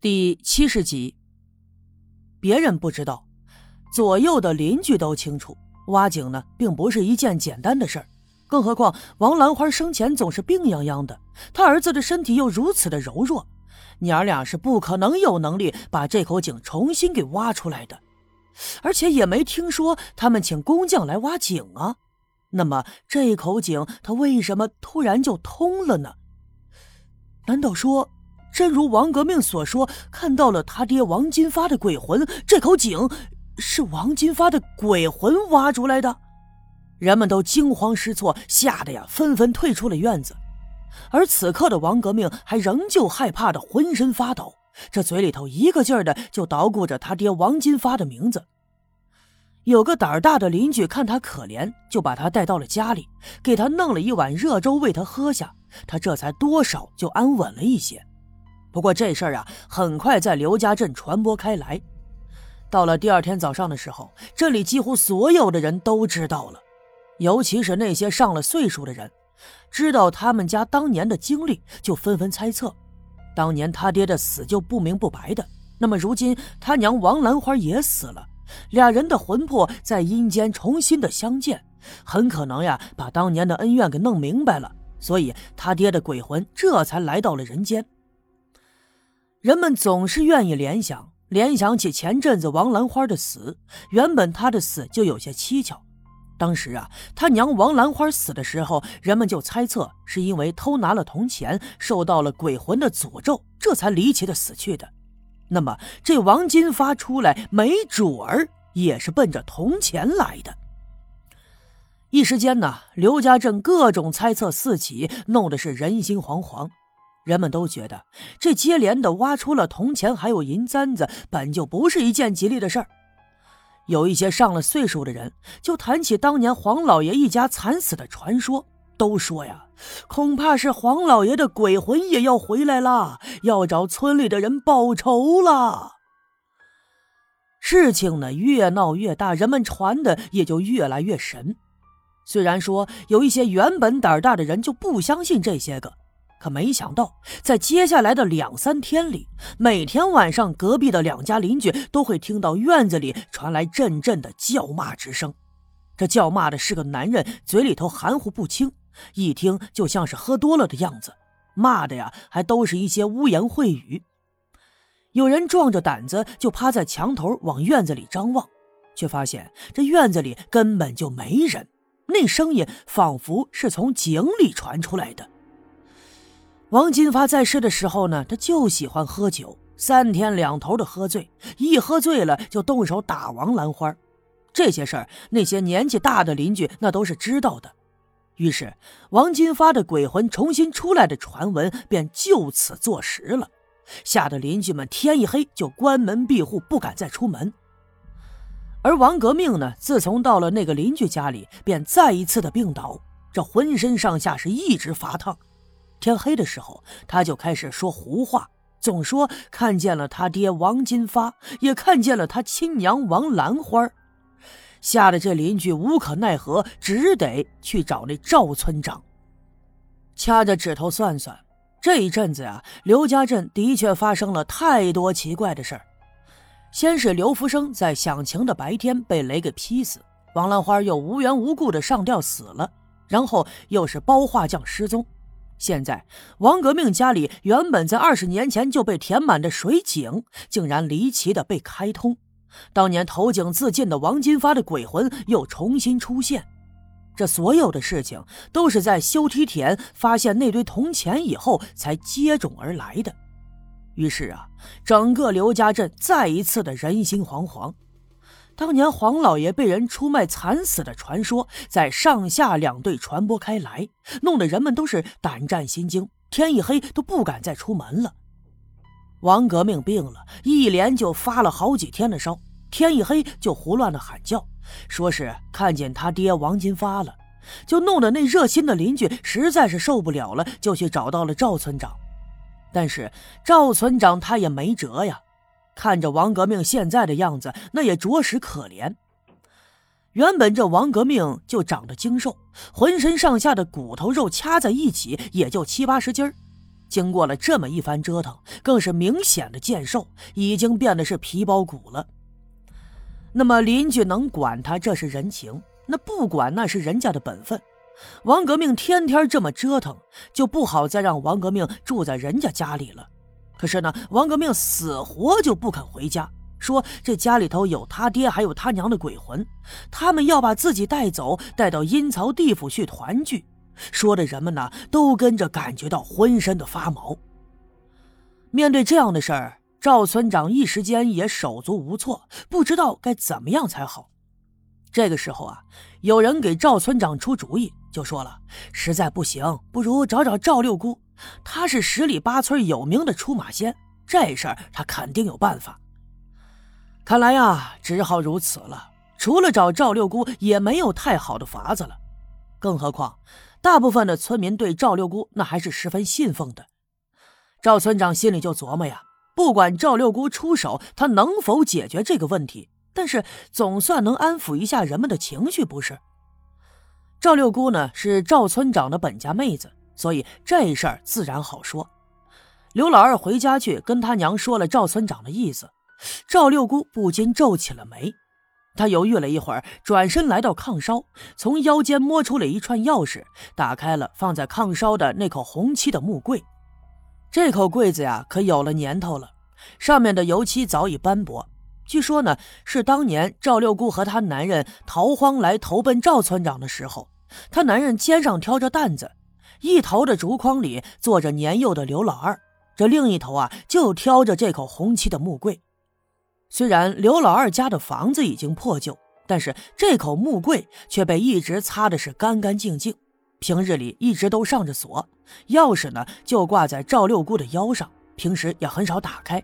第七十集，别人不知道，左右的邻居都清楚。挖井呢，并不是一件简单的事儿，更何况王兰花生前总是病殃殃的，她儿子的身体又如此的柔弱，娘俩是不可能有能力把这口井重新给挖出来的，而且也没听说他们请工匠来挖井啊。那么这口井，它为什么突然就通了呢？难道说？真如王革命所说，看到了他爹王金发的鬼魂。这口井是王金发的鬼魂挖出来的，人们都惊慌失措，吓得呀纷纷退出了院子。而此刻的王革命还仍旧害怕的浑身发抖，这嘴里头一个劲儿的就捣鼓着他爹王金发的名字。有个胆儿大的邻居看他可怜，就把他带到了家里，给他弄了一碗热粥喂他喝下，他这才多少就安稳了一些。不过这事儿啊，很快在刘家镇传播开来。到了第二天早上的时候，镇里几乎所有的人都知道了，尤其是那些上了岁数的人，知道他们家当年的经历，就纷纷猜测：当年他爹的死就不明不白的，那么如今他娘王兰花也死了，俩人的魂魄在阴间重新的相见，很可能呀，把当年的恩怨给弄明白了，所以他爹的鬼魂这才来到了人间。人们总是愿意联想，联想起前阵子王兰花的死。原本她的死就有些蹊跷。当时啊，他娘王兰花死的时候，人们就猜测是因为偷拿了铜钱，受到了鬼魂的诅咒，这才离奇的死去的。那么这王金发出来，没准儿也是奔着铜钱来的。一时间呢，刘家镇各种猜测四起，弄得是人心惶惶。人们都觉得这接连的挖出了铜钱，还有银簪子，本就不是一件吉利的事儿。有一些上了岁数的人就谈起当年黄老爷一家惨死的传说，都说呀，恐怕是黄老爷的鬼魂也要回来了，要找村里的人报仇了。事情呢越闹越大，人们传的也就越来越神。虽然说有一些原本胆大的人就不相信这些个。可没想到，在接下来的两三天里，每天晚上，隔壁的两家邻居都会听到院子里传来阵阵的叫骂之声。这叫骂的是个男人，嘴里头含糊不清，一听就像是喝多了的样子。骂的呀，还都是一些污言秽语。有人壮着胆子就趴在墙头往院子里张望，却发现这院子里根本就没人，那声音仿佛是从井里传出来的。王金发在世的时候呢，他就喜欢喝酒，三天两头的喝醉，一喝醉了就动手打王兰花。这些事儿，那些年纪大的邻居那都是知道的。于是，王金发的鬼魂重新出来的传闻便就此坐实了，吓得邻居们天一黑就关门闭户，不敢再出门。而王革命呢，自从到了那个邻居家里，便再一次的病倒，这浑身上下是一直发烫。天黑的时候，他就开始说胡话，总说看见了他爹王金发，也看见了他亲娘王兰花，吓得这邻居无可奈何，只得去找那赵村长。掐着指头算算，这一阵子啊，刘家镇的确发生了太多奇怪的事儿。先是刘福生在响晴的白天被雷给劈死，王兰花又无缘无故的上吊死了，然后又是包画匠失踪。现在，王革命家里原本在二十年前就被填满的水井，竟然离奇的被开通。当年投井自尽的王金发的鬼魂又重新出现。这所有的事情都是在修梯田发现那堆铜钱以后才接踵而来的。于是啊，整个刘家镇再一次的人心惶惶。当年黄老爷被人出卖惨死的传说，在上下两队传播开来，弄得人们都是胆战心惊，天一黑都不敢再出门了。王革命病了，一连就发了好几天的烧，天一黑就胡乱的喊叫，说是看见他爹王金发了，就弄得那热心的邻居实在是受不了了，就去找到了赵村长。但是赵村长他也没辙呀。看着王革命现在的样子，那也着实可怜。原本这王革命就长得精瘦，浑身上下的骨头肉掐在一起也就七八十斤儿，经过了这么一番折腾，更是明显的健瘦，已经变得是皮包骨了。那么邻居能管他，这是人情；那不管，那是人家的本分。王革命天天这么折腾，就不好再让王革命住在人家家里了。可是呢，王革命死活就不肯回家，说这家里头有他爹还有他娘的鬼魂，他们要把自己带走，带到阴曹地府去团聚。说的人们呢，都跟着感觉到浑身的发毛。面对这样的事儿，赵村长一时间也手足无措，不知道该怎么样才好。这个时候啊，有人给赵村长出主意，就说了：“实在不行，不如找找赵六姑，他是十里八村有名的出马仙，这事儿他肯定有办法。”看来呀，只好如此了。除了找赵六姑，也没有太好的法子了。更何况，大部分的村民对赵六姑那还是十分信奉的。赵村长心里就琢磨呀，不管赵六姑出手，他能否解决这个问题？但是总算能安抚一下人们的情绪，不是？赵六姑呢是赵村长的本家妹子，所以这事儿自然好说。刘老二回家去跟他娘说了赵村长的意思，赵六姑不禁皱起了眉。他犹豫了一会儿，转身来到炕梢，从腰间摸出了一串钥匙，打开了放在炕梢的那口红漆的木柜。这口柜子呀，可有了年头了，上面的油漆早已斑驳。据说呢，是当年赵六姑和她男人逃荒来投奔赵村长的时候，她男人肩上挑着担子，一头的竹筐里坐着年幼的刘老二，这另一头啊就挑着这口红漆的木柜。虽然刘老二家的房子已经破旧，但是这口木柜却被一直擦的是干干净净。平日里一直都上着锁，钥匙呢就挂在赵六姑的腰上，平时也很少打开。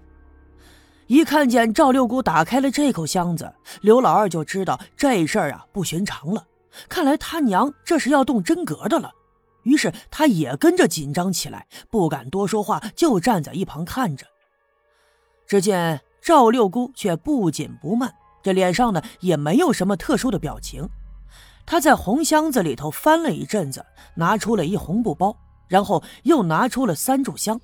一看见赵六姑打开了这口箱子，刘老二就知道这事儿啊不寻常了。看来他娘这是要动真格的了。于是他也跟着紧张起来，不敢多说话，就站在一旁看着。只见。赵六姑却不紧不慢，这脸上呢也没有什么特殊的表情。她在红箱子里头翻了一阵子，拿出了一红布包，然后又拿出了三炷香。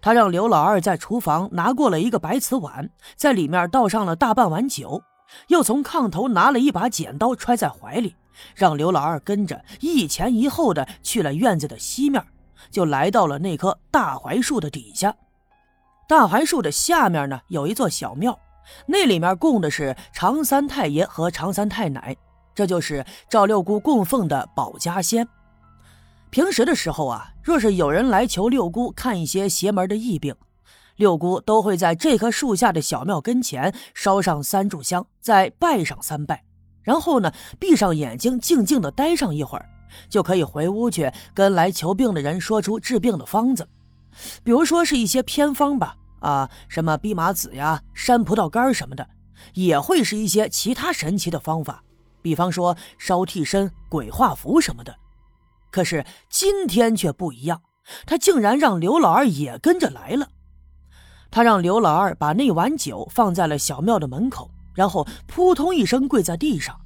她让刘老二在厨房拿过了一个白瓷碗，在里面倒上了大半碗酒，又从炕头拿了一把剪刀揣在怀里，让刘老二跟着一前一后的去了院子的西面，就来到了那棵大槐树的底下。大槐树的下面呢，有一座小庙，那里面供的是常三太爷和常三太奶，这就是赵六姑供奉的保家仙。平时的时候啊，若是有人来求六姑看一些邪门的疫病，六姑都会在这棵树下的小庙跟前烧上三炷香，再拜上三拜，然后呢，闭上眼睛，静静的待上一会儿，就可以回屋去跟来求病的人说出治病的方子。比如说是一些偏方吧，啊，什么蓖麻籽呀、山葡萄干什么的，也会是一些其他神奇的方法，比方说烧替身、鬼画符什么的。可是今天却不一样，他竟然让刘老二也跟着来了。他让刘老二把那碗酒放在了小庙的门口，然后扑通一声跪在地上。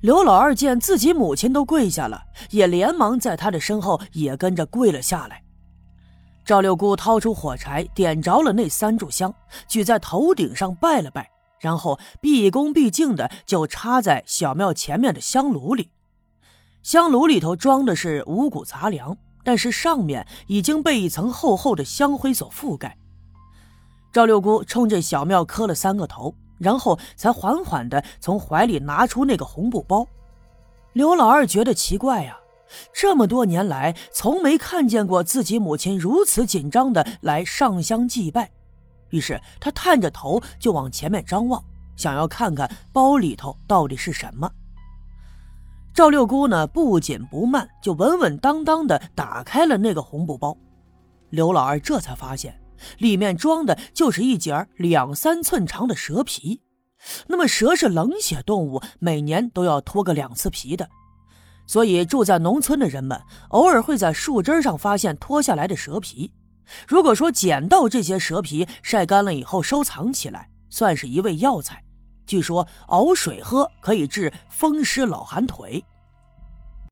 刘老二见自己母亲都跪下了，也连忙在他的身后也跟着跪了下来。赵六姑掏出火柴，点着了那三炷香，举在头顶上拜了拜，然后毕恭毕敬的就插在小庙前面的香炉里。香炉里头装的是五谷杂粮，但是上面已经被一层厚厚的香灰所覆盖。赵六姑冲着小庙磕了三个头，然后才缓缓的从怀里拿出那个红布包。刘老二觉得奇怪呀。这么多年来，从没看见过自己母亲如此紧张的来上香祭拜，于是他探着头就往前面张望，想要看看包里头到底是什么。赵六姑呢，不紧不慢，就稳稳当当的打开了那个红布包。刘老二这才发现，里面装的就是一截两三寸长的蛇皮。那么蛇是冷血动物，每年都要脱个两次皮的。所以住在农村的人们偶尔会在树枝上发现脱下来的蛇皮。如果说捡到这些蛇皮，晒干了以后收藏起来，算是一味药材。据说熬水喝可以治风湿老寒腿。